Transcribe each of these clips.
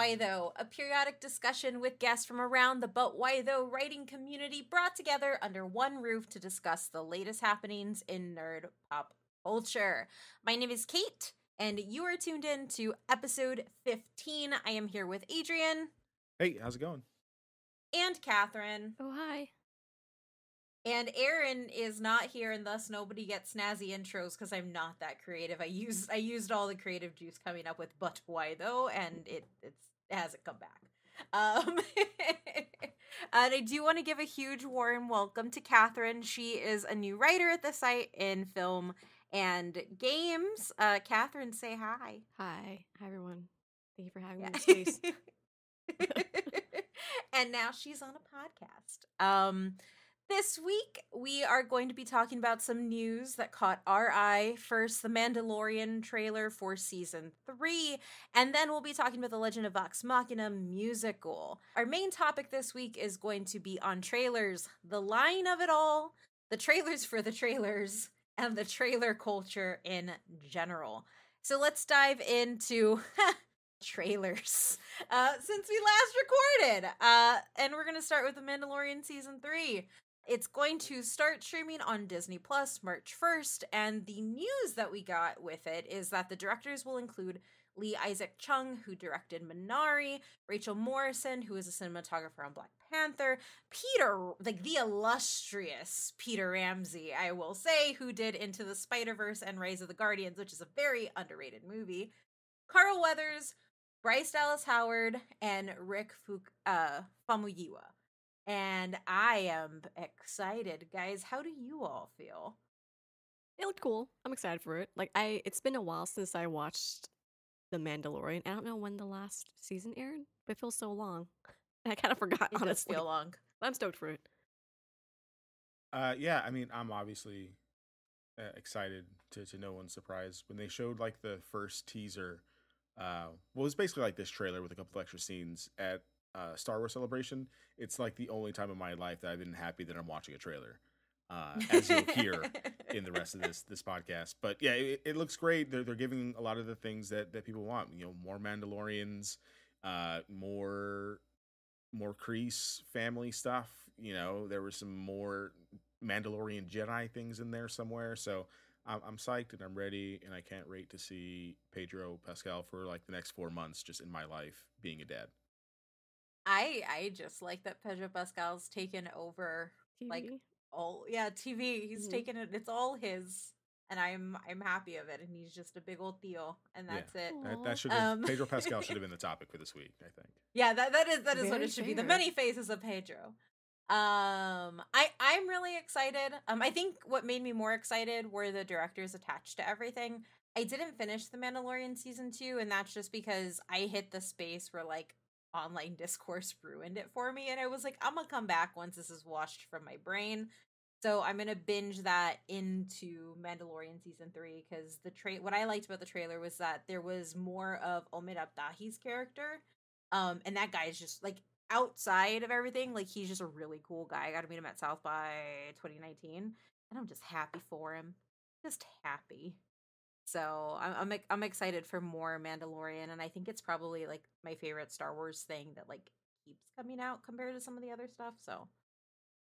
Welcome to But Why Though, a periodic discussion with guests from around the But Why Though writing community brought together under one roof to discuss the latest happenings in nerd pop culture. My name is Kate, and you are tuned in to episode 15. I am here with Adrian Hey, how's it going? and Catherine. Oh, hi. And Aaron is not here, and thus nobody gets snazzy intros because I'm not that creative. I used I used all the creative juice coming up with but why though, and it it's it hasn't come back. Um, and I do want to give a huge warm welcome to Catherine. She is a new writer at the site in film and games. Uh, Catherine, say hi. Hi. Hi, everyone. Thank you for having me in space. and now she's on a podcast. Um, this week we are going to be talking about some news that caught our eye. First, the Mandalorian trailer for season three, and then we'll be talking about the Legend of Vox Machina musical. Our main topic this week is going to be on trailers, the line of it all, the trailers for the trailers, and the trailer culture in general. So let's dive into trailers uh, since we last recorded. Uh, and we're going to start with The Mandalorian Season 3. It's going to start streaming on Disney Plus March 1st. And the news that we got with it is that the directors will include Lee Isaac Chung, who directed Minari, Rachel Morrison, who is a cinematographer on Black Panther, Peter, like the illustrious Peter Ramsey, I will say, who did Into the Spider Verse and Rise of the Guardians, which is a very underrated movie. Carl Weathers, Bryce Dallas Howard, and Rick Fuk- uh, Famuyiwa. And I am excited, guys. How do you all feel? It looked cool. I'm excited for it. Like I, it's been a while since I watched The Mandalorian. I don't know when the last season aired, but it feels so long. I kind of forgot. It does honestly, feel long. But I'm stoked for it. Uh, yeah, I mean, I'm obviously uh, excited to to no one's surprise when they showed like the first teaser. Uh, well, it was basically like this trailer with a couple of extra scenes at uh, Star Wars Celebration. It's like the only time in my life that I've been happy that I'm watching a trailer. Uh, as you'll hear in the rest of this this podcast. But yeah, it, it looks great. They're they're giving a lot of the things that that people want. You know, more Mandalorians, uh, more more Kryze family stuff. You know, there was some more Mandalorian Jedi things in there somewhere. So I'm, I'm psyched and I'm ready, and I can't wait to see Pedro Pascal for like the next four months, just in my life being a dad. I I just like that Pedro Pascal's taken over Like, all yeah TV. He's Mhm. taken it. It's all his, and I'm I'm happy of it. And he's just a big old Theo, and Yeah. that's it. That, that should have Um, Pedro Pascal should have been the topic for this week. I think. Yeah, that that is that is what it should be. The many faces of Pedro. Um, I I'm really excited. Um, I think what made me more excited were the directors attached to everything. I didn't finish The Mandalorian season two, and that's just because I hit the space where like online discourse ruined it for me, and I was like, I'm gonna come back once this is washed from my brain. So I'm gonna binge that into Mandalorian season three because the tra- what I liked about the trailer was that there was more of Omid Abtahi's character, um, and that guy is just like outside of everything, like he's just a really cool guy. I got to meet him at South by 2019, and I'm just happy for him, just happy. So I'm I'm, I'm excited for more Mandalorian, and I think it's probably like my favorite Star Wars thing that like keeps coming out compared to some of the other stuff. So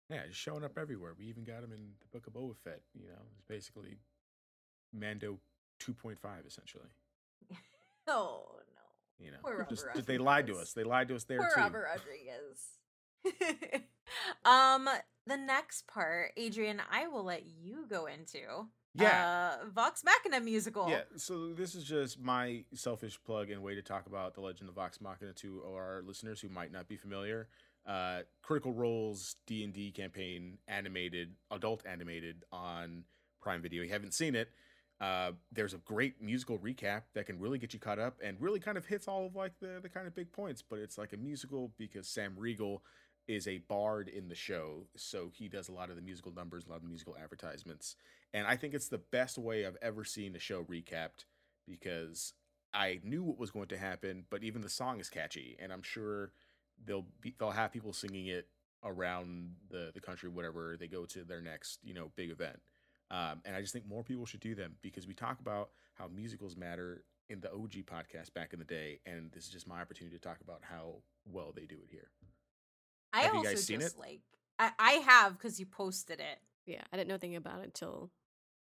Yeah, just showing up everywhere. We even got him in the Book of Boba Fett. You know, it's basically Mando 2.5 essentially. oh no. You know, Poor just, Robert they lied to us. They lied to us there Poor too. Robert Rodriguez. um, the next part, Adrian, I will let you go into. Yeah. Uh, Vox Machina musical. Yeah, so this is just my selfish plug and way to talk about the Legend of Vox Machina to our listeners who might not be familiar. Uh, Critical Role's D and D campaign, animated, adult animated on Prime Video. You haven't seen it. Uh, there's a great musical recap that can really get you caught up and really kind of hits all of like the the kind of big points. But it's like a musical because Sam Riegel is a bard in the show, so he does a lot of the musical numbers, a lot of the musical advertisements and I think it's the best way I've ever seen a show recapped because I knew what was going to happen, but even the song is catchy, and I'm sure they'll be they'll have people singing it around the the country whenever they go to their next you know big event. Um, and I just think more people should do them because we talk about how musicals matter in the OG podcast back in the day, and this is just my opportunity to talk about how well they do it here. I Have you also guys seen just it? like I, I have because you posted it. Yeah, I didn't know anything about it until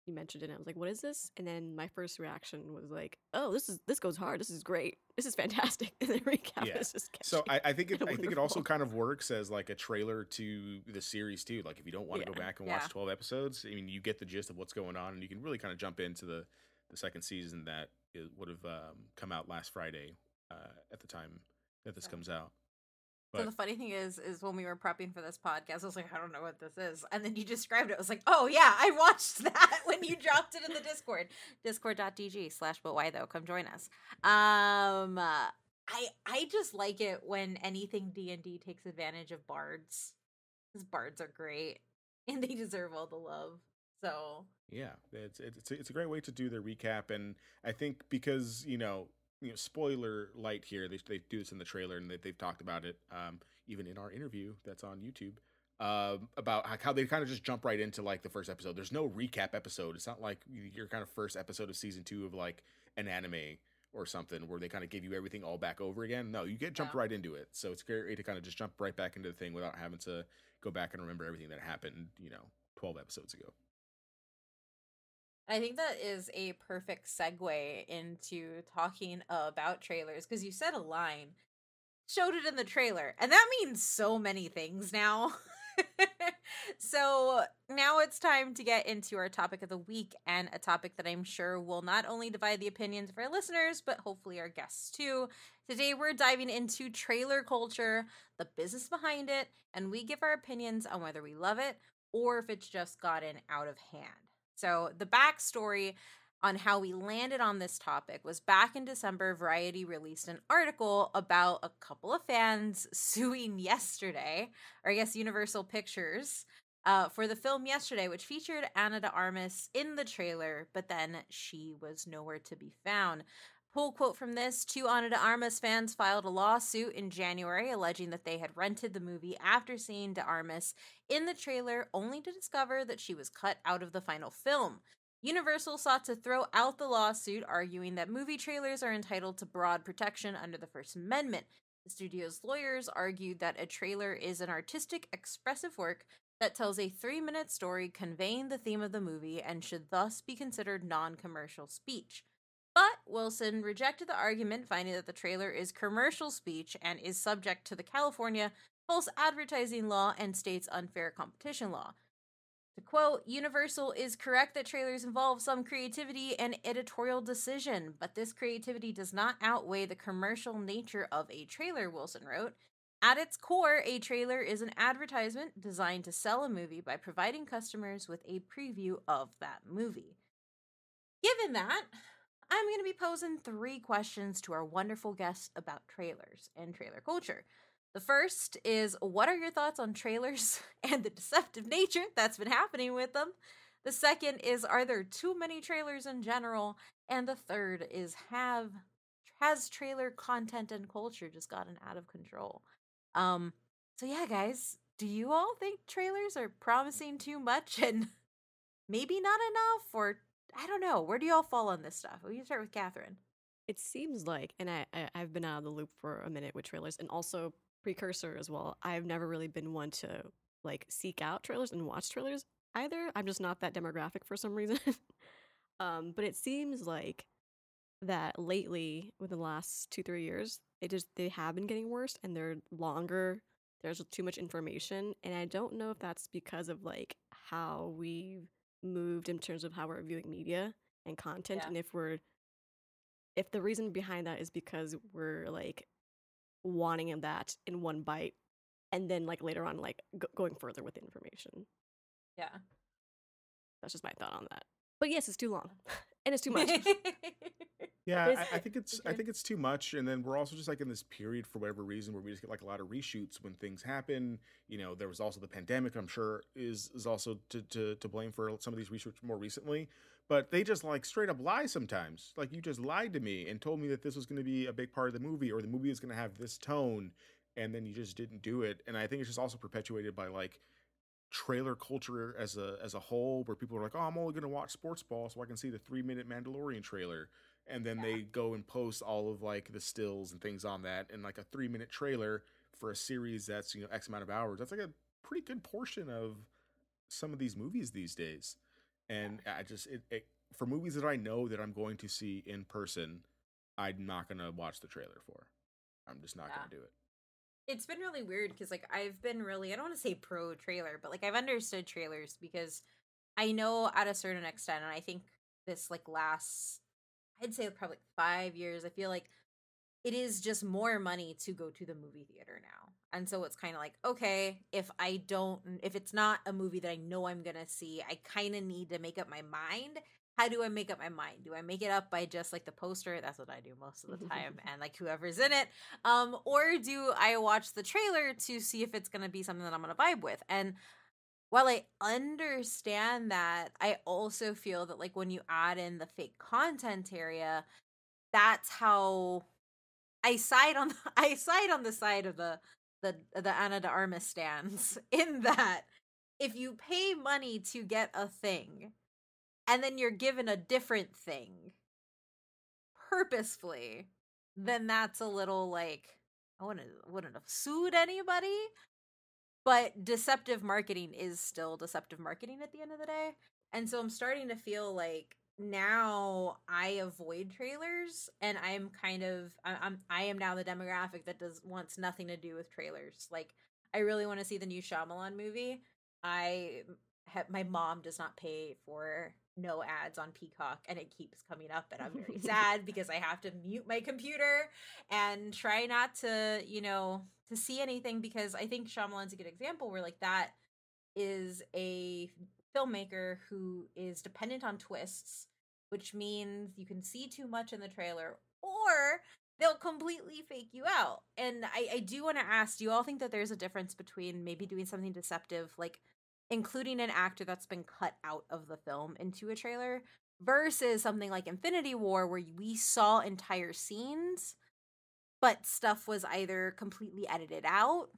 you mentioned it. And I was like, "What is this?" And then my first reaction was like, "Oh, this is this goes hard. This is great. This is fantastic." And then recap Yeah. is just catchy. So I, I think it, I think it also kind of works as like a trailer to the series too. Like if you don't want to go back and Yeah. watch twelve episodes, I mean, you get the gist of what's going on, and you can really kind of jump into the the second season that would have um, come out last Friday uh, at the time that this Right. comes out. So the funny thing is, is when we were prepping for this podcast, I was like, I don't know what this is, and then you described it. I was like, Oh yeah, I watched that when you dropped it in the Discord, discord.gg slash but why though. Come join us. Um, uh, I I just like it when anything D and D takes advantage of bards, because bards are great and they deserve all the love. So Yeah, it's it's a, it's a great way to do the recap, and I think because you know you know spoiler light here, they they do this in the trailer, and they, they've talked about it um, even in our interview that's on YouTube um, about how, they kind of just jump right into like the first episode. There's no recap episode. It's not like your kind of first episode of season two of like an anime or something where they kind of give you everything all back over again. No, you get jumped Yeah. right into it, so it's great to kind of just jump right back into the thing without having to go back and remember everything that happened. You know, twelve episodes ago. I think that is a perfect segue into talking about trailers because you said a line, showed it in the trailer, and that means so many things now. so now it's time to get into our topic of the week and a topic that I'm sure will not only divide the opinions of our listeners, but hopefully our guests too. Today we're diving into trailer culture, the business behind it, and we give our opinions on whether we love it or if it's just gotten out of hand. So, the backstory on how we landed on this topic was back in December, Variety released an article about a couple of fans suing yesterday, or I guess Universal Pictures, uh, for the film yesterday, which featured Ana de Armas in the trailer, but then she was nowhere to be found. Pull quote from this Two Ana de Armas fans filed a lawsuit in January alleging that they had rented the movie after seeing de Armas in the trailer, only to discover that she was cut out of the final film. Universal sought to throw out the lawsuit, arguing that movie trailers are entitled to broad protection under the First Amendment. The studio's lawyers argued that a trailer is an artistic, expressive work that tells a three minute story conveying the theme of the movie and should thus be considered non commercial speech. But Wilson rejected the argument, finding that the trailer is commercial speech and is subject to the California false advertising law and state's unfair competition law. To quote, Universal is correct that trailers involve some creativity and editorial decision, but this creativity does not outweigh the commercial nature of a trailer, Wilson wrote. At its core, a trailer is an advertisement designed to sell a movie by providing customers with a preview of that movie. Given that, I'm going to be posing three questions to our wonderful guests about trailers and trailer culture. The first is what are your thoughts on trailers and the deceptive nature that's been happening with them? The second is are there too many trailers in general? And the third is have has trailer content and culture just gotten out of control? Um so yeah guys, do you all think trailers are promising too much and maybe not enough or I don't know. Where do y'all fall on this stuff? We can start with Catherine. It seems like, and I, I I've been out of the loop for a minute with trailers, and also precursor as well. I've never really been one to like seek out trailers and watch trailers either. I'm just not that demographic for some reason. um, but it seems like that lately, within the last two three years, it just they have been getting worse, and they're longer. There's too much information, and I don't know if that's because of like how we've moved in terms of how we're viewing media and content, Yeah. and if we're if the reason behind that is because we're like wanting that in one bite and then like later on like g- going further with information Yeah. that's just my thought on that but yes it's too long and it's too much Yeah, I, I think it's I think it's too much, and then we're also just like in this period for whatever reason where we just get like a lot of reshoots when things happen. You know, there was also the pandemic. I'm sure is is also to to, to blame for some of these reshoots more recently. But they just like straight up lie sometimes. Like you just lied to me and told me that this was going to be a big part of the movie, or the movie is going to have this tone, and then you just didn't do it. And I think it's just also perpetuated by like trailer culture as a as a whole where people are like, "Oh, I'm only going to watch sports ball so I can see the 3-minute Mandalorian trailer." And then Yeah. they go and post all of like the stills and things on that and like a 3-minute trailer for a series that's, you know, X amount of hours. That's like a pretty good portion of some of these movies these days. And I just it, it for movies that I know that I'm going to see in person, I'm not going to watch the trailer for. I'm just not Yeah. going to do it. It's been really weird because like I've been really I don't want to say pro trailer, but like I've understood trailers because I know at a certain extent, and I think this like lasts I'd say probably five years. I feel like it is just more money to go to the movie theater now. And so it's kind of like, okay, if I don't, if it's not a movie that I know I'm going to see, I kind of need to make up my mind. How do I make up my mind? Do I make it up by just like the poster? That's what I do most of the time. and like whoever's in it. Um, or do I watch the trailer to see if it's going to be something that I'm going to vibe with? And while I understand that, I also feel that like when you add in the fake content area, that's how I side on I side on the side of the the the Ana de Armas stands in that if you pay money to get a thing and then you're given a different thing purposefully, mm. then that's a little like I wouldn't wouldn't have sued anybody. But deceptive marketing is still deceptive marketing at the end of the day. And so I'm starting to feel like now I avoid trailers and I'm kind of I'm I am now the demographic that does wants nothing to do with trailers. Like I really want to see the new Shyamalan movie. I have my mom does not pay for no ads on Peacock and it keeps coming up and I'm very sad because I have to mute my computer and try not to, you know, to see anything because I think Shyamalan's a good example where like that is a filmmaker who is dependent on twists, which means you can see too much in the trailer or they'll completely fake you out. And I, I do want to ask, do you all think that there's a difference between maybe doing something deceptive, like including an actor that's been cut out of the film into a trailer, versus something like Infinity War, where we saw entire scenes, but stuff was either completely edited out,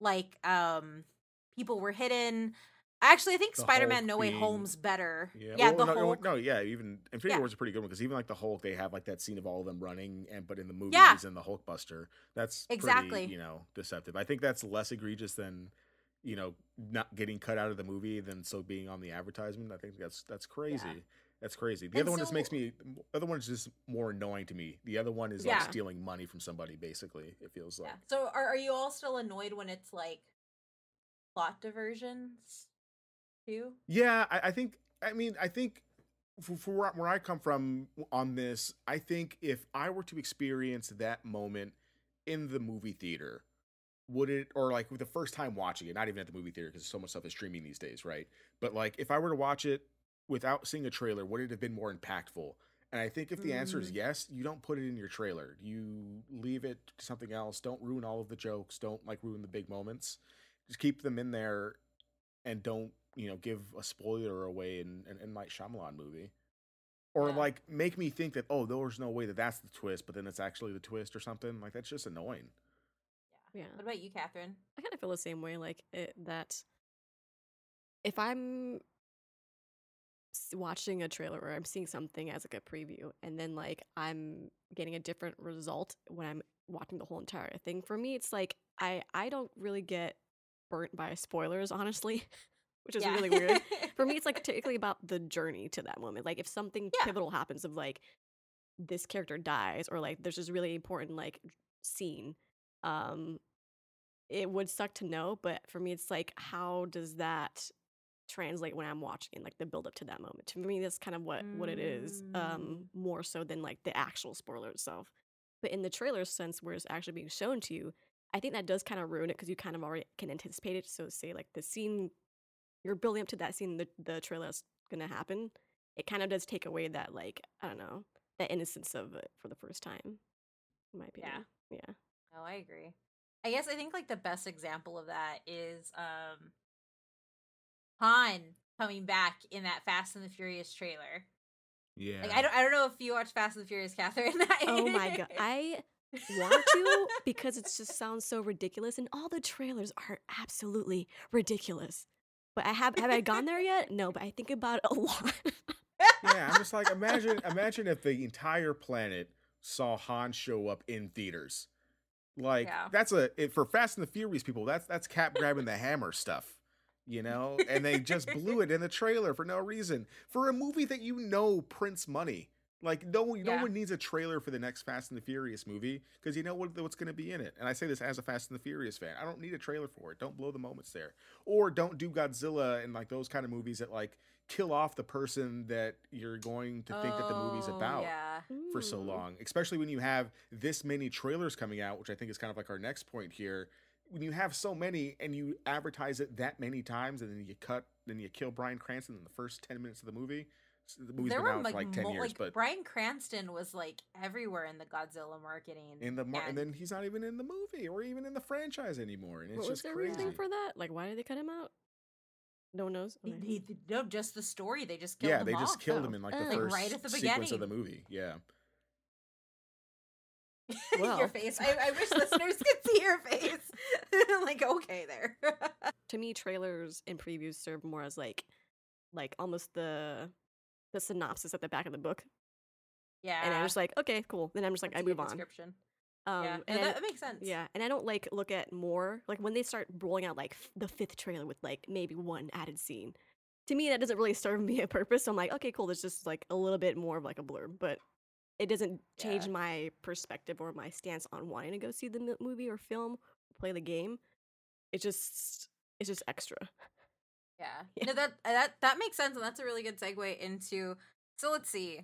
like um people were hidden. Actually, I think The Spider-Man Hulk No Way being- Home's better. Yeah, Yeah, well, the no, Hulk. no, yeah, even Infinity Yeah. War is a pretty good one because even like the Hulk, they have like that scene of all of them running, and but in the movie, Yeah. he's in the Hulkbuster. That's Exactly. pretty, you know, deceptive. I think that's less egregious than you know not getting cut out of the movie than so being on the advertisement. I think that's that's crazy. That's crazy. The And other one just makes me. The other one is just more annoying to me. The other one is Yeah. like stealing money from somebody. Basically, it feels like. Yeah. So are are you all still annoyed when it's like plot diversions too? Yeah, I, I think. I mean, I think for, for where, where I come from on this, I think if I were to experience that moment in the movie theater, would it, or like the first time watching it, not even at the movie theater because so much stuff is streaming these days, right? But like if I were to watch it without seeing a trailer, would it have been more impactful? And I think if the answer is Mm. yes, you don't put it in your trailer. You leave it to something else. Don't ruin all of the jokes. Don't like ruin the big moments. Just keep them in there and don't you know give a spoiler away in an M Night Shyamalan movie, or Yeah. like make me think that oh there's no way that that's the twist, but then it's actually the twist or something. Like that's just annoying. Yeah. What about you, Catherine? I kind of feel the same way. Like it, that, if I'm watching a trailer or I'm seeing something as like a preview, and then like I'm getting a different result when I'm watching the whole entire thing. For me, it's like I I don't really get burnt by spoilers, honestly, which is Yeah. really weird. For me, it's like typically about the journey to that moment. Like if something Yeah. pivotal happens of like this character dies or like there's this really important like scene um it would suck to know but for me it's like how does that translate when i'm watching like the build up to that moment? To me that's kind of what what it is um more so than like the actual spoiler itself. But in the trailer sense where it's actually being shown to you i think that does kind of ruin it because you kind of already can anticipate it. So say like the scene you're building up to that scene the, the trailer is gonna happen it kind of does take away that like i don't know that innocence of it for the first time in my opinion. Yeah No, I agree. I guess I think like the best example of that is um Han coming back in that Fast and the Furious trailer. Yeah. Like I don't I don't know if you watch Fast and the Furious, Catherine. oh my god i want to because it just sounds so ridiculous and all the trailers are absolutely ridiculous But I have have I gone there yet? No, but I think about it a lot. yeah, I'm just like imagine imagine if the entire planet saw Han show up in theaters. Like Yeah. that's a it, for Fast and the Furious people. That's that's Cap grabbing the hammer stuff, you know. And they just blew it in the trailer for no reason for a movie that you know prints money. Like no one, Yeah. no one needs a trailer for the next Fast and the Furious movie because you know what, what's going to be in it. And I say this as a Fast and the Furious fan. I don't need a trailer for it. Don't blow the moments there, or don't do Godzilla and like those kind of movies that like kill off the person that you're going to think that the movie's Oh, about Yeah. for so long, especially when you have this many trailers coming out, which I think is kind of like our next point here. When you have so many and you advertise it that many times, and then you cut, then you kill Bryan Cranston in the first ten minutes of the movie. S- The movie's there been were out like, for like ten mul- years, like but Bryan Cranston was like everywhere in the Godzilla marketing. in the mar- and and- then he's not even in the movie or even in the franchise anymore, and it's what was just their crazy. reasoning for that? Like, why did they cut him out? No one knows. Okay. he, no, just the story. They just killed yeah, him they just off. killed Oh. him in like the Like, first right at the sequence of the movie. Yeah, your face. I, I wish listeners could see your face. like, okay, there. to me, trailers and previews serve more as like, like almost the the synopsis at the back of the book. yeah. And I'm just like, okay, cool. Then I'm just like, that's I a good move on. Um, yeah, and no, that, makes sense. Yeah, and I don't like look at more like when they start rolling out like f- the fifth trailer with like maybe one added scene. To me, that doesn't really serve me a purpose. So I'm like, okay, cool. There's just like a little bit more of like a blurb, but it doesn't change Yeah. my perspective or my stance on wanting to go see the m- movie or film, play the game. It just it's just extra. Yeah. Yeah. No, that that that makes sense, and that's a really good segue into. So let's see,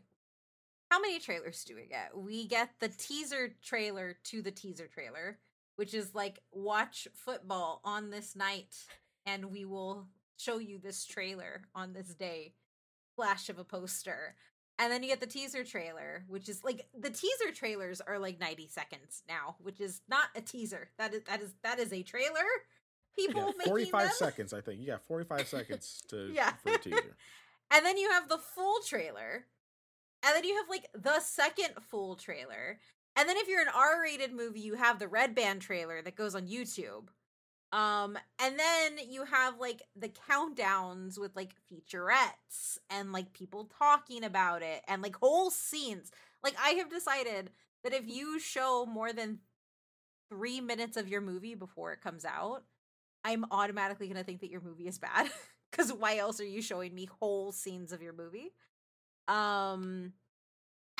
how many trailers do we get? We get the teaser trailer to the teaser trailer, which is like watch football on this night, and we will show you this trailer on this day. Flash of a poster. And then you get the teaser trailer, which is like the teaser trailers are like 90 seconds now, which is not a teaser. That is that is that is a trailer. People yeah, forty-five them. seconds. I think you got forty-five seconds to Yeah. for a teaser. And then you have the full trailer. And then you have like the second full trailer. And then if you're an R-rated movie, you have the red band trailer that goes on YouTube. Um and then you have like the countdowns with like featurettes and like people talking about it and like whole scenes. Like I have decided that if you show more than 3 minutes of your movie before it comes out, I'm automatically to think that your movie is bad cuz why else are you showing me whole scenes of your movie? Um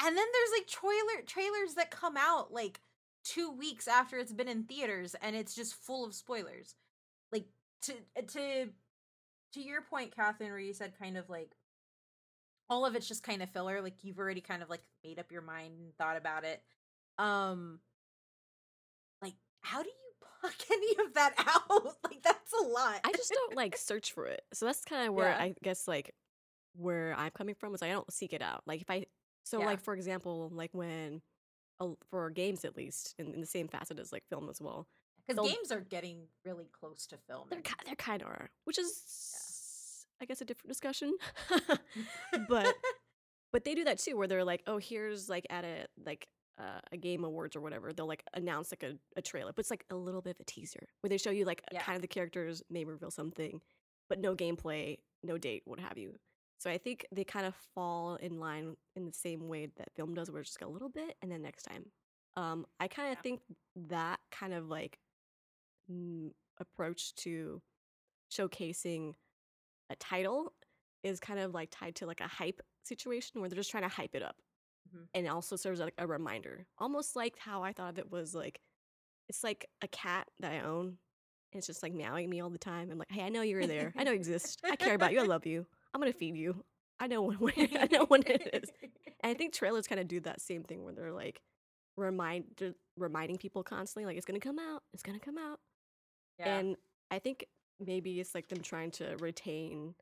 and then there's like trailer trailers that come out like 2 weeks after it's been in theaters and it's just full of spoilers. Like to to to your point Catherine where you said kind of like all of it's just kind of filler like you've already kind of like made up your mind and thought about it. Um like how do you pluck any of that out? like that's a lot. I just don't like search for it. So that's kind of where Yeah. I guess like where I'm coming from is I don't seek it out. Like if I so Yeah. like for example, like when for games at least in, in the same facet as like film as well. Cuz games are getting really close to film. They're ki- they're kind of are, which is I guess a different discussion. but but they do that too where they're like, "Oh, here's like at a like uh, a game awards or whatever, they'll like announce like a, a trailer, but it's like a little bit of a teaser where they show you like Yeah. kind of the characters, may reveal something, but no gameplay, no date, what have you. So I think they kind of fall in line in the same way that film does, where it's just a little bit and then next time. Um, I kind of Yeah. think that kind of like mm, approach to showcasing a title is kind of like tied to like a hype situation where they're just trying to hype it up Mhm. and also serves as like a reminder almost like how i thought of it was like it's like a cat that i own and it's just like meowing me all the time i'm like hey i know you're there i know you exist i care about you i love you i'm gonna feed you i know when, when i know when it is and i think trailers kind of do that same thing where they're like remind they're reminding people constantly like it's gonna come out it's gonna come out yeah. and I think maybe it's like them trying to retain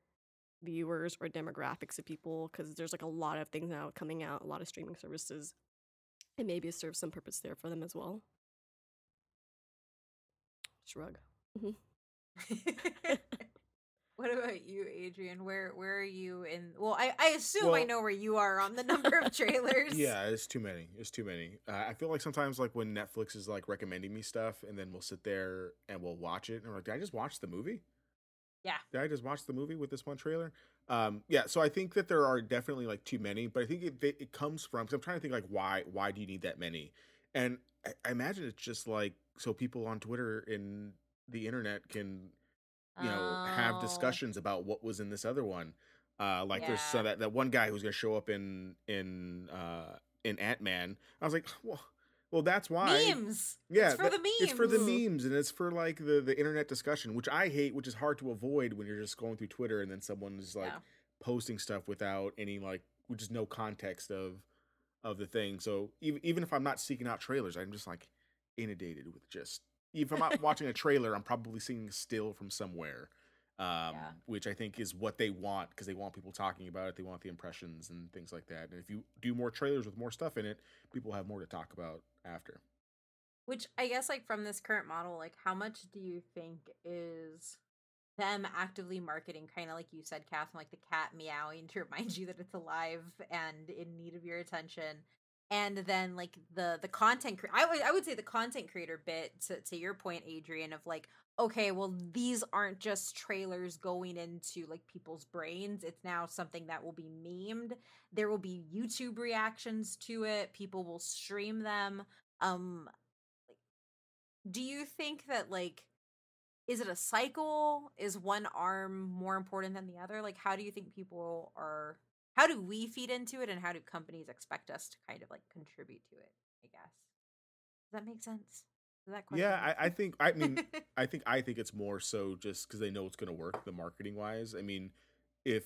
viewers or demographics of people because there's like a lot of things now coming out, a lot of streaming services. And maybe it serves some purpose there for them as well. Shrug. Mm-hmm. what about you, Adrian? Where where are you in? Well, I I assume I know where you are on the number of trailers. Yeah, it's too many. It's too many. Uh, I feel like sometimes, like when Netflix is like recommending me stuff, and then we'll sit there and we'll watch it, and we're like, "Did I just watch the movie?" Yeah. Did I just watch the movie with this one trailer? Um, yeah. So I think that there are definitely like too many, but I think it it, it comes from because I'm trying to think like why why do you need that many? And I, I imagine it's just like so people on Twitter and the internet can you know have Oh, discussions about what was in this other one. Uh, like there's so that that one guy who's gonna show up in in uh in Ant Man. I was like, well, well that's why. Memes. Yeah, It's for that- the memes. It's for the memes and it's for like the the internet discussion, which I hate, which is hard to avoid when you're just going through Twitter and then someone is like Yeah. posting stuff without any like which is no context of of the thing. So even even if I'm not seeking out trailers, I'm just like inundated with just if I'm not watching a trailer, I'm probably seeing a still from somewhere. Um, Yeah. which I think is what they want because they want people talking about it. They want the impressions and things like that. And if you do more trailers with more stuff in it, people have more to talk about after. Which I guess, like, from this current model, like, how much do you think is them actively marketing, kind of like you said, Catherine, like the cat meowing to remind you that it's alive and in need of your attention? And then, like the the content, cre- I would I would say the content creator bit to to your point, Adrian, of like, okay, well, these aren't just trailers going into like people's brains. It's now something that will be memed. There will be YouTube reactions to it. People will stream them. Um, do you think that like is it a cycle is one arm more important than the other like how do you think people are how do we feed into it and how do companies expect us to kind of like contribute to it i guess does that make sense does that question Yeah, I, I think. I mean. I think I think it's more so just because they know it's going to work, the marketing wise. I mean, if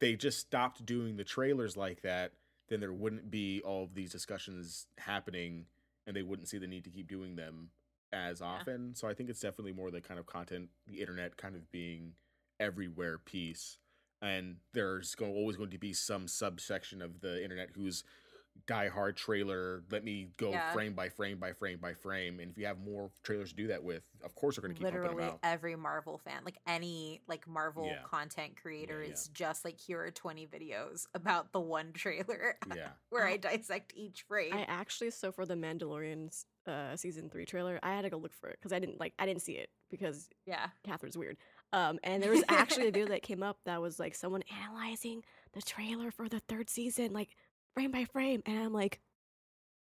they just stopped doing the trailers like that, then there wouldn't be all of these discussions happening, and they wouldn't see the need to keep doing them as often. So I think it's definitely more the kind of content, the internet kind of being everywhere piece. And there's go- always going to be some subsection of the internet who's die hard trailer let me go Yeah. frame by frame by frame by frame and if you have more trailers to do that with of course they're going to keep pumping literally them out every marvel fan like any like marvel Yeah. content creator yeah. is just like here are 20 videos about the one trailer yeah where i dissect each frame I actually so for the Mandalorian's uh, season three trailer, I had to go look for it because I didn't like I didn't see it because yeah Catherine's weird. Um, and there was actually a video that came up that was like someone analyzing the trailer for the third season, like frame by frame, and I'm like,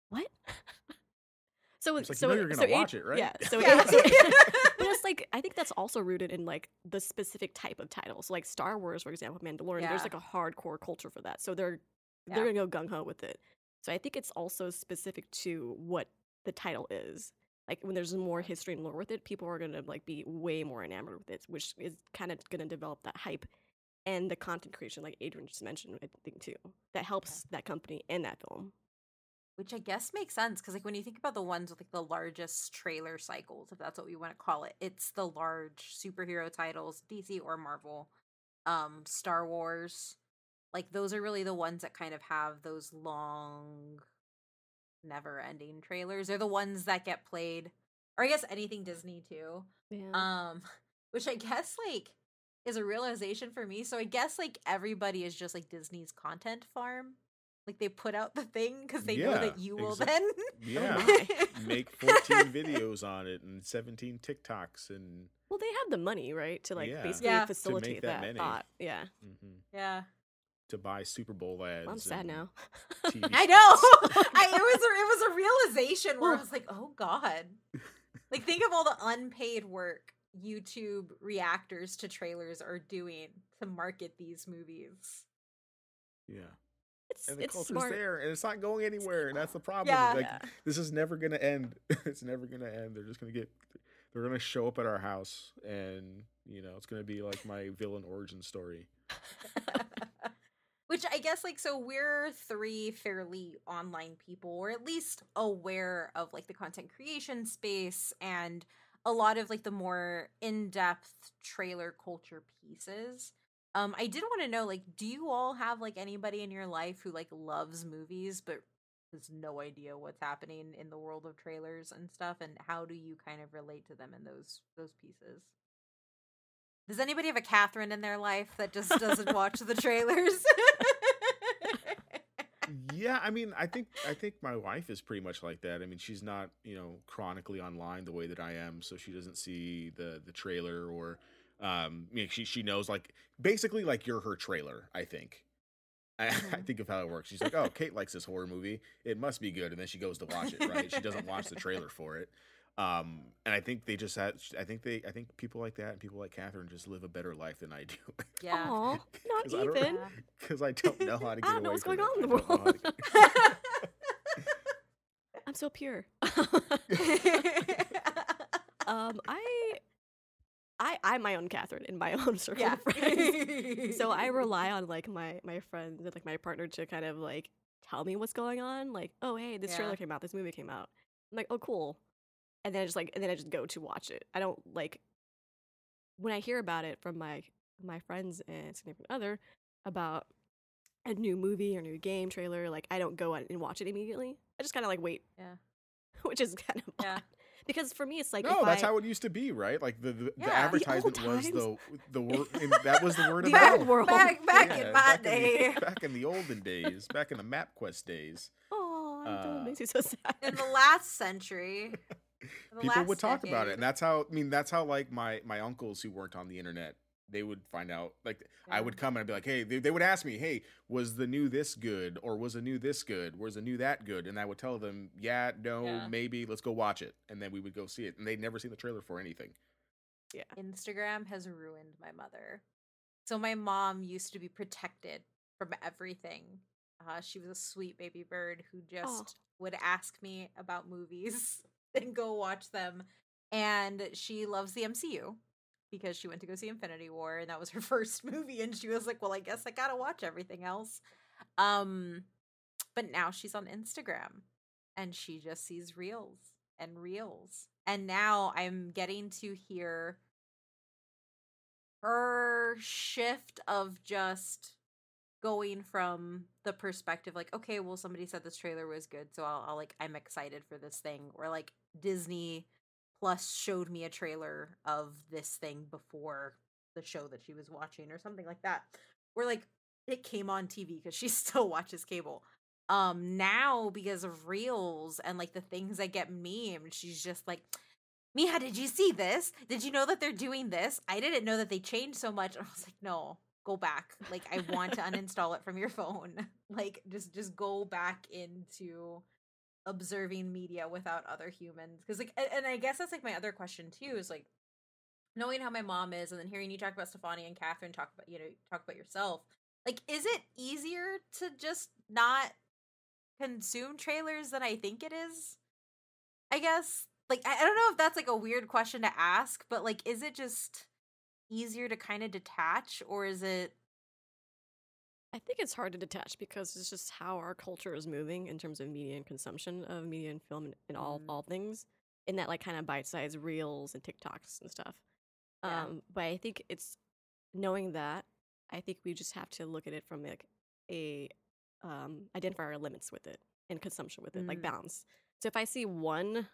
what? so It's like, you so know you're so gonna watch it, right? Yeah. So, Yeah. it- so but it's like I think that's also rooted in like the specific type of titles. Like Star Wars, for example, Mandalorian. Yeah. There's like a hardcore culture for that, so they're Yeah. they're gonna go gung ho with it. So I think it's also specific to what the title is. Like when there's more history and lore with it, people are gonna like be way more enamored with it, which is kind of gonna develop that hype and the content creation, like Adrian just mentioned, I think too, that helps that company and that film. which I guess makes sense because like when you think about the ones with like the largest trailer cycles, if that's what we want to call it, it's the large superhero titles, DC or Marvel, um, Star Wars, like those are really the ones that kind of have those long, never-ending trailers. They're the ones that get played, or I guess anything Disney too. Yeah. Um, which I guess like is a realization for me. So I guess like everybody is just like Disney's content farm. Like they put out the thing because they know that you will exact- then yeah make 14 videos on it and 17 tiktoks and well, they have the money, right, to like Yeah. basically Yeah. To make facilitate that that, thought. Yeah. mhm, yeah. To buy super bowl ads I'm sad now. I know. I it was a, it was a realization where I was like, oh god. Like think of all the unpaid work YouTube reactors to trailers are doing to market these movies. yeah it's and the it's culture's smart. there and it's not going anywhere and that's the problem Yeah. like Yeah. this is never gonna end it's never gonna end they're just gonna get they're gonna show up at our house and you know it's gonna be like my villain origin story Which I guess like so we're three fairly online people or at least aware of like the content creation space and a lot of like the more in-depth trailer culture pieces. Um I did want to know like do you all have like anybody in your life who like loves movies but has no idea what's happening in the world of trailers and stuff and how do you kind of relate to them in those those pieces? Does anybody have a Catherine in their life that just doesn't watch the trailers? yeah i mean i think i think my wife is pretty much like that i mean she's not you know chronically online the way that i am so she doesn't see the the trailer or Um, you know, she she knows like basically like you're her trailer. I think. I, I Mhm. think of how it works. She's like, "Oh, Kate likes this horror movie. It must be good," and then she goes to watch it. Right? She doesn't watch the trailer for it. Um, and I think they just had. I think they. I think people like that and people like Catherine just live a better life than I do. Yeah. Aw, not 'Cause I don't- even. Because I don't know how to get I don't know away what's from going on in the I don't know how to world. I'm so pure. um, I, I, I'm my own Catherine in my own circle yeah. of friends. so I rely on like my my friends and like my partner to kind of like tell me what's going on. Like, oh hey, this Yeah. trailer came out, this movie came out. I'm like, oh cool, and then I just like and then I just go to watch it. I don't like when I hear about it from my my friends and significant other about a new movie or new game trailer. Like, I don't go out and watch it immediately. I just kind of like wait, Yeah. which is kind of Yeah. odd. Because for me, it's like no, if that's I, how it used to be, right? Like the the, Yeah. the The advertisement old was times. the the word. that was the word of The old world. Back back Yeah, in my back day. In the, back in the olden days, back in the MapQuest days, oh, uh, it makes me so sad. in the last century. The people would talk about it, and that's how. I mean, that's how like my my uncles who weren't on the internet, they would find out. Like I would come and I'd be like, hey, they, they would ask me, hey, was the new this good, or was the new this good, was the new that good, and I would tell them, yeah, no, Yeah. maybe, let's go watch it, and then we would go see it, and they'd never seen the trailer for anything. Yeah. Instagram has ruined my mother. So my mom used to be protected from everything. Uh, she was a sweet baby bird who just would ask me about movies and go watch them. And she loves the MCU because she went to go see Infinity War and that was her first movie and she was like, "Well, I guess I got to watch everything else." Um but now she's on Instagram and she just sees reels and reels. And now I'm getting to hear her shift of just going from the perspective like okay well somebody said this trailer was good so I'll, I'll like i'm excited for this thing or like disney plus showed me a trailer of this thing before the show that she was watching or something like that or like it came on tv because she still watches cable um now because of reels and like the things that get memed she's just like Mija, did you see this? Did you know that they're doing this? I didn't know that they changed so much. And I was like, no, go back. Like, I want to uninstall it from your phone. Like, just just go back into observing media without other humans. Because like, and, and I guess that's like my other question too. Is like knowing how my mom is, and then hearing you talk about Stefani and Catherine talk about you know talk about yourself. Like, is it easier to just not consume trailers than I think it is? I guess like I, I don't know if that's like a weird question to ask, but like is it just easier to kind of detach or is it I think it's hard to detach because it's just how our culture is moving in terms of media and consumption of media and film and, and all Mm. all things in that like kind of bite-sized reels and TikToks and stuff. Yeah. Um, but I think it's knowing that I think we just have to look at it from like a um, identify our limits with it and consumption with it, like Mm. balance. So if I see one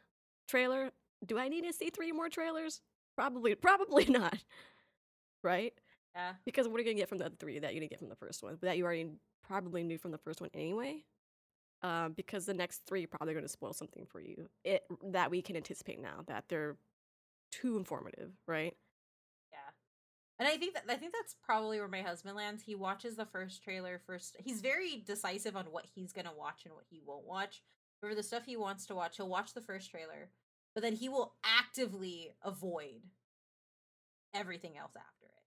trailer, do I need to see three more trailers? Probably, probably not. Right? Yeah Because what are you gonna get from the other three that you didn't get from the first one, but that you already probably knew from the first one anyway? Um, because the next three are probably going to spoil something for you it, that we can anticipate now that they're too informative, right? yeah and i think that i think that's probably where my husband lands he watches the first trailer first he's very decisive on what he's gonna watch and what he won't watch for the stuff he wants to watch he'll watch the first trailer but then he will actively avoid everything else after it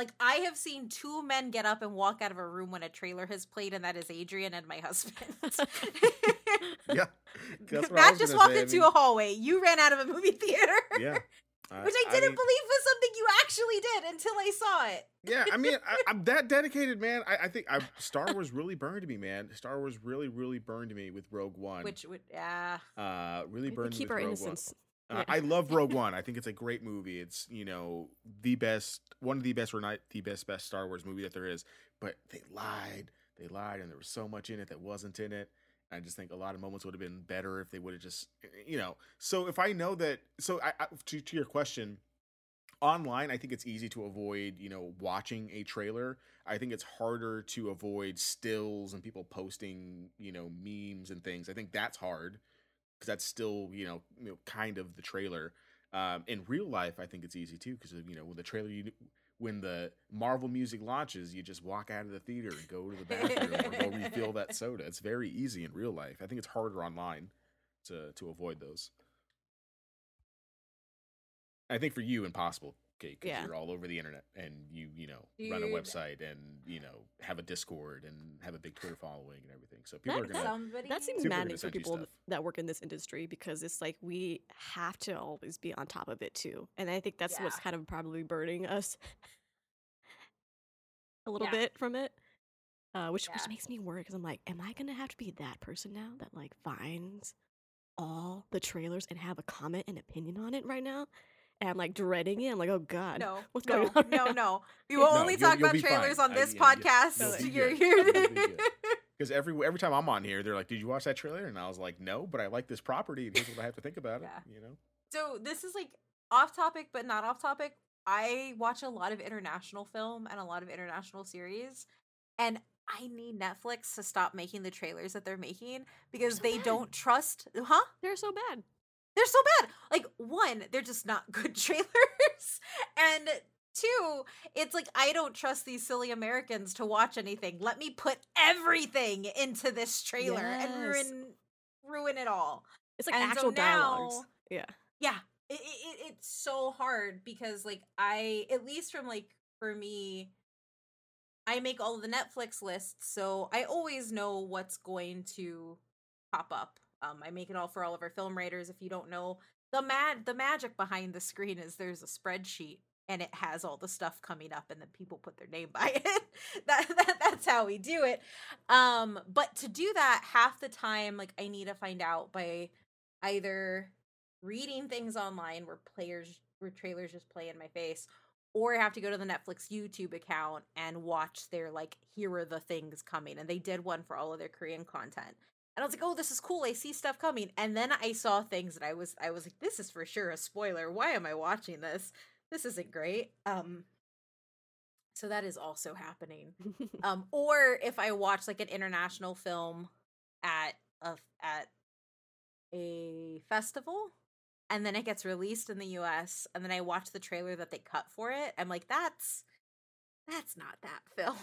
like i have seen two men get up and walk out of a room when a trailer has played and that is adrian and my husband Yeah, that's what I Matt just walked say. I into mean, a hallway. You ran out of a movie theater. yeah. Which I didn't mean, believe was something you actually did until I saw it. Yeah, I mean, I, I'm that dedicated, man. I, I think I, Star Wars really burned me, man. Star Wars really, really burned me with Rogue One. Which would yeah. uh, really We have burned me keep with our Rogue innocence. One. Uh, I love Rogue One. I think it's a great movie. It's you know the best, one of the best, or not the best, best Star Wars movie that there is. But they lied, they lied, and there was so much in it that wasn't in it. I just think a lot of moments would have been better if they would have just, you know. So if I know that, so I, I to to your question, online, I think it's easy to avoid, you know, watching a trailer. I think it's harder to avoid stills and people posting, you know, memes and things. I think that's hard because that's still, you know, you know, kind of the trailer. Um, in real life, I think it's easy too because you know when the trailer you when the Marvel music launches, you just walk out of the theater and go to the bathroom or go refill that soda. It's very easy in real life. I think it's harder online to to avoid those. I think for you, impossible, Kate, because Yeah. you're all over the internet and you you know run a website and you know have a Discord and have a big Twitter following and everything. So people That- are gonna Somebody That seems People maddening for people that work in this industry because it's like we have to always be on top of it too. And I think that's what's kind of probably burning us a little Yeah. bit from it. Uh, which which makes me worry because I'm like, am I gonna have to be that person now that like finds all the trailers and have a comment and opinion on it right now? And like dreading it. I'm like, oh god, No, what's no, going on? no, right no. We will No, only talk about trailers fine. on I- this yeah, podcast. you'll You're- good. you're- You'll be good. Because every every time I'm on here, they're like, "Did you watch that trailer?" And I was like, "No, but I like this property. And here's what I have to think about Yeah. it." You know, So this is like off topic, but not off topic. I watch a lot of international film and a lot of international series, and I need Netflix to stop making the trailers that they're making because so they bad. don't trust. Huh? They're so bad. They're so bad. Like one, they're just not good trailers, and two, it's like I don't trust these silly Americans to watch anything. Let me put everything into this trailer and ruin ruin it all. It's like And so actual dialogues. now- Yeah. yeah it, it, it- it's so hard because like i at least from like for me i make all the netflix lists so i always know what's going to pop up um i make it all for all of our film writers. If you don't know the mad the magic behind the screen is there's a spreadsheet and it has all the stuff coming up and then people put their name by it. That, that that's how we do it. Um but to do that half the time like i need to find out by either reading things online where players where trailers just play in my face or I have to go to the Netflix YouTube account and watch their like here are the things coming and they did one for all of their Korean content. And I was like, "Oh, this is cool. I see stuff coming." And then I saw things and I was I was like, "This is for sure a spoiler. Why am I watching this? This isn't great." Um so that is also happening um or if i watch like an international film at a at a festival and then it gets released in the US and then I watch the trailer that they cut for it I'm like that's that's not that film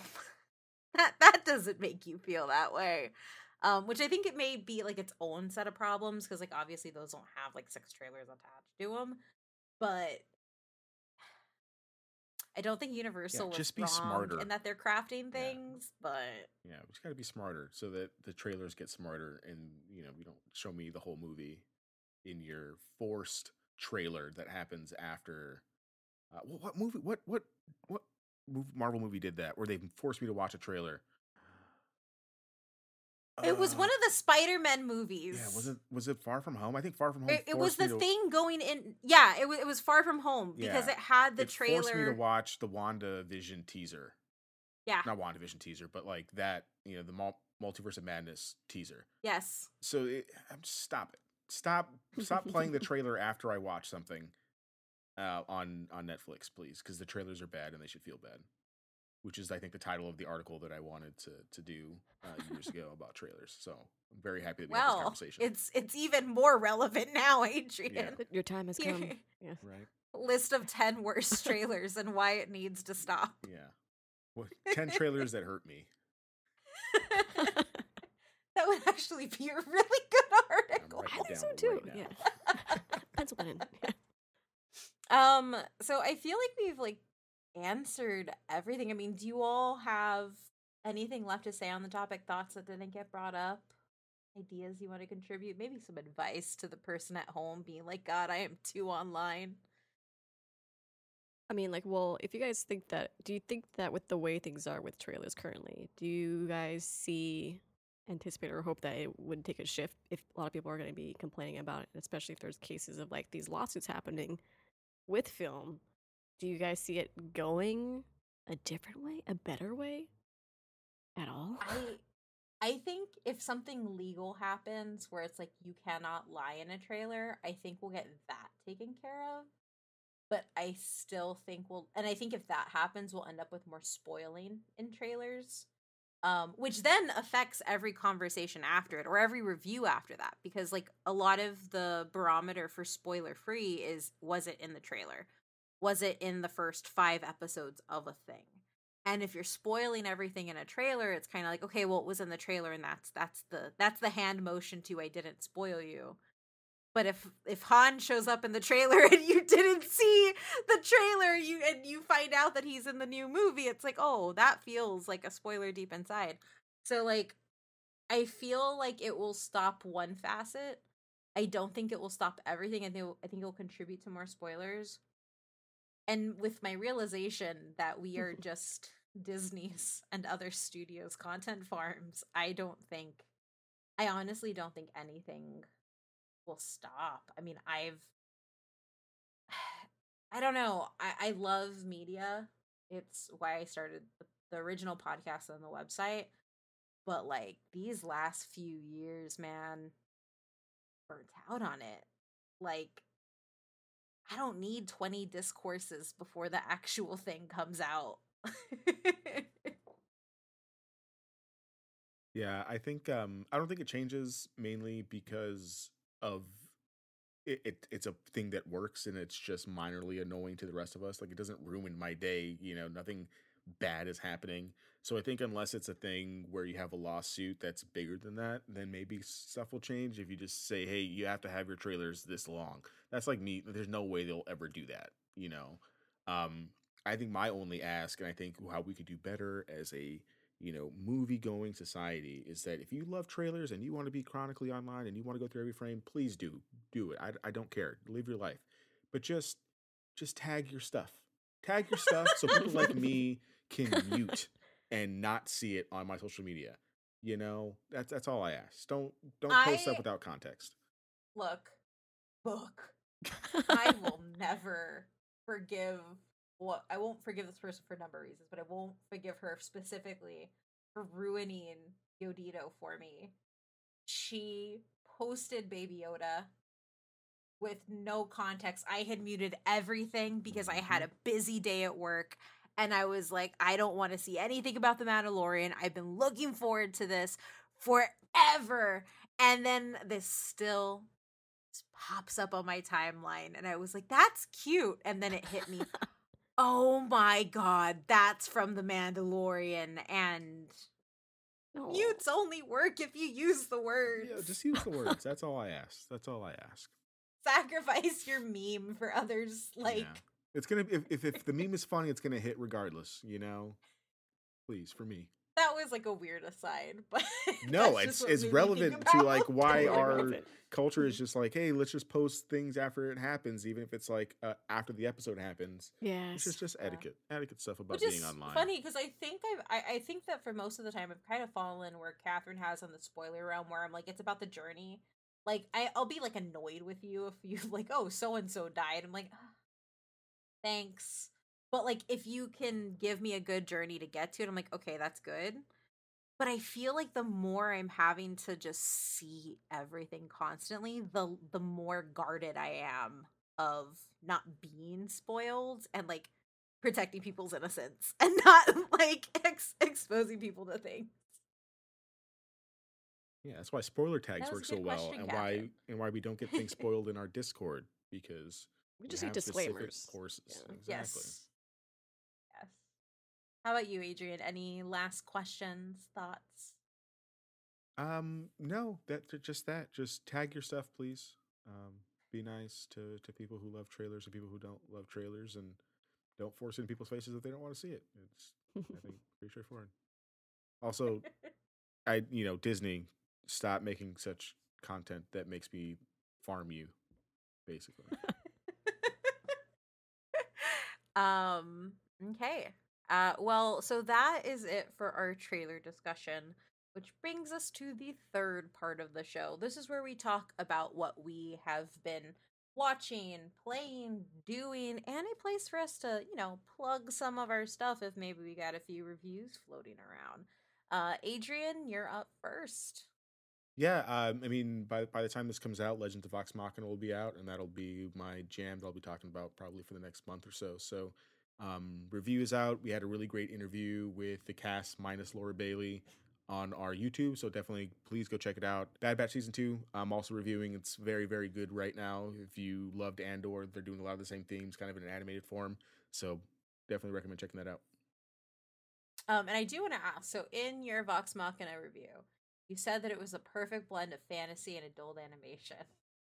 that that doesn't make you feel that way um which I think it may be like its own set of problems because like obviously those don't have like six trailers attached to them but I don't think Universal was just be smarter. and that they're crafting things, but yeah, we just got to be smarter so that the trailers get smarter, and you know, we don't show me the whole movie in your forced trailer that happens after. Uh, wh- what movie? What what what movie, Marvel movie did that? Where they forced me to watch a trailer. It was one of the Spider-Man movies. Yeah, was it was it Far From Home? I think Far From Home. It, it was the to- thing going in. Yeah, it was. It was Far From Home because Yeah, it had the it forced me to watch the WandaVision teaser. yeah. Not WandaVision teaser, but like that, you know, the mul- Multiverse of Madness teaser. Yes. So it, I'm stop it. Stop stop playing the trailer after I watch something uh, on on Netflix, please, because the trailers are bad and they should feel bad. Which is, I think, the title of the article that I wanted to to do uh, years ago about trailers. So I'm very happy that we had this conversation. it's it's even more relevant now, Adrian. Your time has come. Yeah. right. List of ten worst trailers and why it needs to stop. Yeah. What ten trailers that hurt me. that would actually be a really good article. writing I it think down so too. right yeah. Pencil that in. Yeah. Um, so I feel like we've like answered everything. I mean, do you all have anything left to say on the topic? Thoughts that didn't get brought up? Ideas you want to contribute? Maybe some advice to the person at home being like, God, I am too online. I mean, like, well, if you guys think that, do you think that with the way things are with trailers currently, do you guys see, anticipate, or hope that it would take a shift if a lot of people are going to be complaining about it, especially if there's cases of like these lawsuits happening with film? Do you guys see it going a different way, a better way at all? I I think if something legal happens where it's like you cannot lie in a trailer, I think we'll get that taken care of. But I still think we'll and I think if that happens, we'll end up with more spoiling in trailers. um, which then affects every conversation after it or every review after that because like a lot of the barometer for spoiler free is was it in the trailer was it in the first five episodes of a thing and if you're spoiling everything in a trailer it's kind of like okay well it was in the trailer and that's that's the that's the hand motion to i didn't spoil you but if if Han shows up in the trailer and you didn't see the trailer, you and you find out that he's in the new movie, it's like, oh, that feels like a spoiler deep inside. So like I feel like it will stop one facet. I don't think it will stop everything. I think I think it will contribute to more spoilers. And with my realization that we are mm-hmm. just Disney's and other studios content farms, I don't think I honestly don't think anything will stop. I mean, I've I don't know. I I love media. It's why I started the, the original podcast on the website. But like these last few years, man, burnt out on it. Like I don't need 20 discourses before the actual thing comes out. Yeah, I think um I don't think it changes mainly because of it, it it's a thing that works and it's just minorly annoying to the rest of us. Like it doesn't ruin my day, you know, nothing bad is happening. So I think unless it's a thing where you have a lawsuit that's bigger than that, then maybe stuff will change. If you just say, "Hey, you have to have your trailers this long," that's like me. There's no way they'll ever do that. You know, um, I think my only ask, and I think how we could do better as a you know movie going society is that if you love trailers and you want to be chronically online and you want to go through every frame, please do do it. I, I don't care. Live your life, but just just tag your stuff. Tag your stuff so people like me can mute and not see it on my social media. You know, that's that's all I ask. Don't don't post stuff without context. look, book. I will never forgive what I won't forgive this person for a number of reasons, but I won't forgive her specifically for ruining Yodito for me. She posted Baby Yoda with no context. I had muted everything because I had mm-hmm. a busy day at work and I was like, I don't want to see anything about the Mandalorian. I've been looking forward to this forever. And then this still pops up on my timeline and I was like, that's cute. And then it hit me. oh my god, that's from the Mandalorian and No. mutes only work if you use the words. Yeah, just use the words. That's all I ask. That's all I ask. sacrifice your meme for others like Yeah. It's gonna if, if if the meme is funny, it's gonna hit regardless. You know, please for me. that was like a weird aside but No, it's it's made me think relevant to like why our relevant. culture is just like, hey, let's just post things after it happens, even if it's like uh, after the episode happens. Yeah, It's just just Yeah. etiquette, etiquette stuff about being online. funny because I think I've, I I think that for most of the time I've kind of fallen where Catherine has on the spoiler realm where I'm like it's about the journey. Like I I'll be like annoyed with you if you like oh so and so died. I'm like "Ah, thanks, but like if you can give me a good journey to get to it, I'm like okay that's good. But I feel like the more I'm having to just see everything constantly, the the more guarded I am of not being spoiled and like protecting people's innocence and not like ex- exposing people to things. Yeah, that's why spoiler tags That work so well, question, and why and why we don't get things spoiled in our Discord because we just we need have specific disclaimers. Courses. Yeah. Exactly. Yes. Yes. How about you, Adrian? Any last questions, thoughts? Um, no, that just that. Just tag your stuff, please. Um, be nice to to people who love trailers and people who don't love trailers, and don't force it in people's faces if they don't want to see it. It's I think pretty straightforward. Also, I you know Disney stop making such content that makes me farm you, basically. Um okay. Uh well so that is it for our trailer discussion which brings us to the third part of the show. This is where we talk about what we have been watching playing doing and a place for us to you know plug some of our stuff if maybe we got a few reviews floating around. Uh adrian you're up first Yeah, um, I mean, by by the time this comes out, Legends of Vox Machina will be out, and that'll be my jam that I'll be talking about probably for the next month or so. So, Um, review is out. We had a really great interview with the cast minus Laura Bailey on our YouTube. So definitely please go check it out. Bad Batch Season 2, I'm also reviewing. It's very, very good right now. If you loved Andor, they're doing a lot of the same themes, kind of in an animated form. So definitely recommend checking that out. Um, and I do want to ask so, in your Vox Machina review, you said that it was a perfect blend of fantasy and adult animation.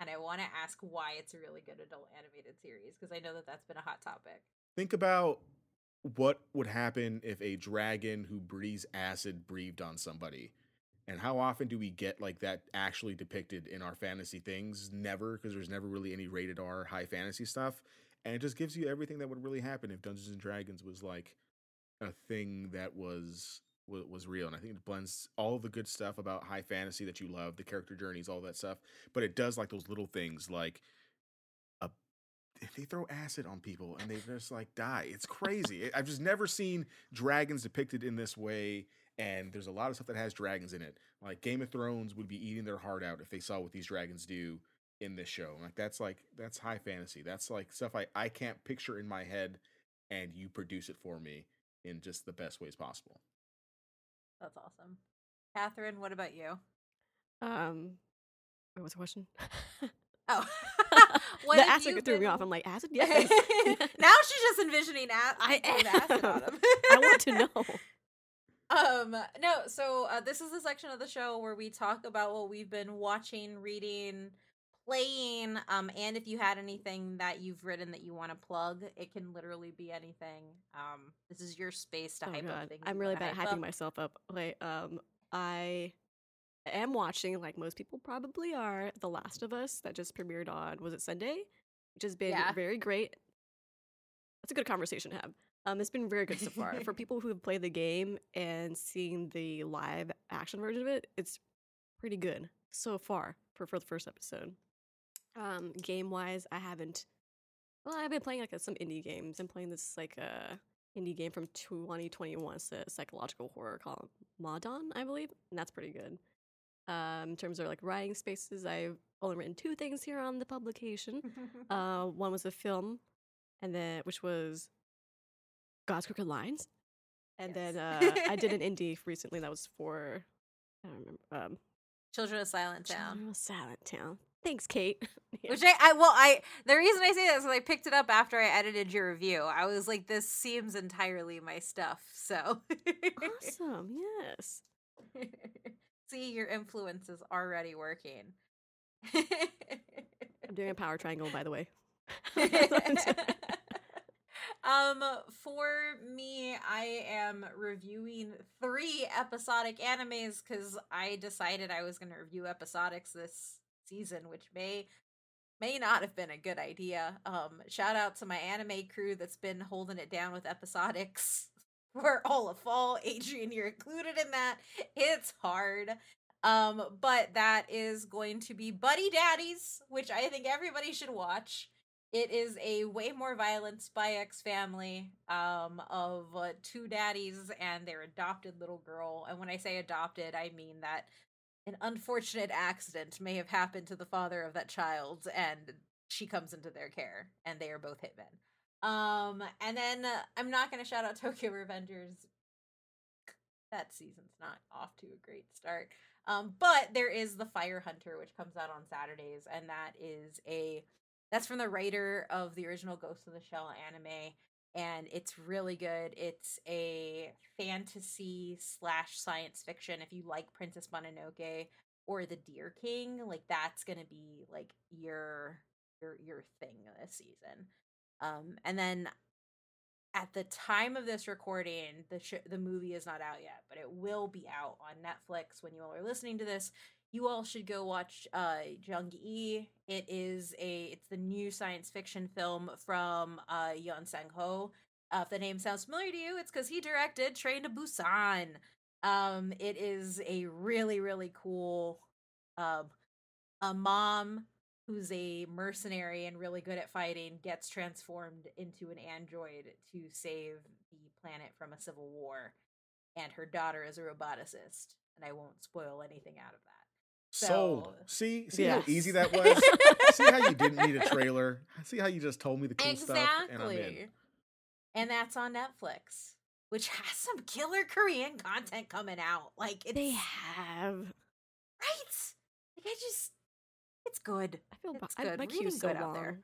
And I want to ask why it's a really good adult animated series because I know that that's been a hot topic. Think about what would happen if a dragon who breathes acid breathed on somebody and how often do we get like that actually depicted in our fantasy things never because there's never really any rated r high fantasy stuff and it just gives you everything that would really happen if dungeons and dragons was like a thing that was wa- was real and i think it blends all the good stuff about high fantasy that you love the character journeys all that stuff but it does like those little things like a they throw acid on people and they just like die. It's crazy. I've just never seen dragons depicted in this way and there's a lot of stuff that has dragons in it. Like game of thrones would be eating their heart out if they saw what these dragons do in this show like that's like that's high fantasy. That's like stuff i i can't picture in my head and you produce it for me in just the best ways possible That's awesome. Catherine, what about you? Um, what was the question? Oh, the acid threw me off. I'm like, acid? Yes. now she's just envisioning a- I acid on am. him. I want to know. Um, no, so uh, this is the section of the show where we talk about what we've been watching, reading, playing, um, and if you had anything that you've written that you want to plug, it can literally be anything. Um, this is your space to Oh hype up god, things. I'm really bad at hyping up. myself up. Like, um, I am watching, like most people probably are, The Last of Us that just premiered on was it Sunday, which has been Yeah. very great. That's a good conversation to have. Um, it's been very good so far. For people who have played the game and seen the live action version of it, it's pretty good so far for, for the first episode. Um, game wise, I haven't. Well, I've been playing like some indie games. I'm playing this like uh indie game from 2021. It's a psychological horror called Mundaun, I believe, and that's pretty good. Um, in terms of like writing spaces, I've only written two things here on the publication. Uh, one was a film, and then which was God's Crooked Lines, and then uh, I did an indie recently that was for I don't remember um, Children of Silent Town. Children of Silent Town. Thanks, Kate. Yeah. Which I, I well I the reason I say that is 'cause I picked it up after I edited your review. I was like, this seems entirely my stuff. So awesome. Yes. see your influence is already working. I'm doing a power triangle, by the way. um for me i am reviewing three episodic animes because i decided i was going to review episodics this season which may may not have been a good idea um shout out to my anime crew that's been holding it down with episodics for all of fall adrian you're included in that it's hard um but that is going to be buddy daddies which i think everybody should watch it is a way more violent spy X family um, of uh, two daddies and their adopted little girl. And when I say adopted, I mean that an unfortunate accident may have happened to the father of that child, and she comes into their care, and they are both hitmen. Um, and then uh, I'm not going to shout out Tokyo Revengers. That season's not off to a great start. Um, but there is the Fire Hunter, which comes out on Saturdays, and that is a that's from the writer of the original Ghost of the Shell anime, and it's really good. It's a fantasy slash science fiction. If you like Princess Mononoke or The Deer King, like that's gonna be like your your your thing this season. Um, and then at the time of this recording, the sh- the movie is not out yet, but it will be out on Netflix when you all are listening to this you all should go watch uh Jung E. It is a it's the new science fiction film from uh Yeon Sang Ho. Uh, if the name sounds familiar to you, it's because he directed Train to Busan. Um, it is a really really cool um a mom who's a mercenary and really good at fighting gets transformed into an android to save the planet from a civil war, and her daughter is a roboticist. And I won't spoil anything out of that. Sold. So- See, see Yes. how easy that was. see how you didn't need a trailer. See how you just told me the cool stuff, and I'm in. exactly. and that's on Netflix, which has some killer Korean content coming out. Like it's They have. right. Like I just, it's good. I feel It's bad. good. My Reading queue's so good out long. there.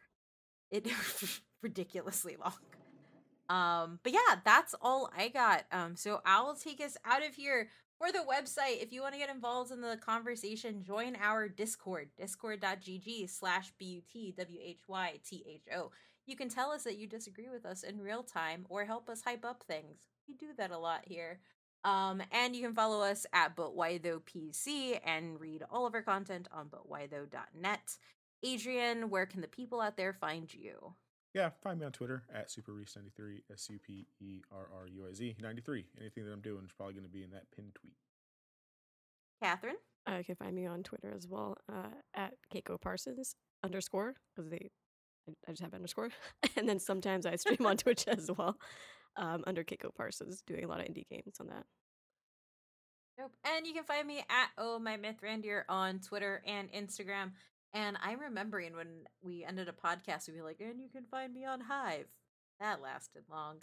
It ridiculously long. Um, but yeah, that's all I got. Um, so I will take us out of here for the website. If you want to get involved in the conversation, join our Discord, discord.gg slash B-U-T-W-H-Y-T-H-O. You can tell us that you disagree with us in real time or help us hype up things. We do that a lot here. Um, and you can follow us at But Why Though PC and read all of our content on butwhytho.net. Adrian, where can the people out there find you? Yeah, find me on Twitter at superruiz93, S U P E R R U I Z 93. Anything that I'm doing is probably going to be in that pinned tweet. Catherine? Uh, you can find me on Twitter as well uh, at Keiko Parsons underscore because they I, I just have underscore, and then sometimes I stream on Twitch as well um, under Keiko Parsons, doing a lot of indie games on that. Nope. And you can find me at Oh My Mithrandir on Twitter and Instagram. And I'm remembering when we ended a podcast, we'd be like, and you can find me on Hive. That lasted long.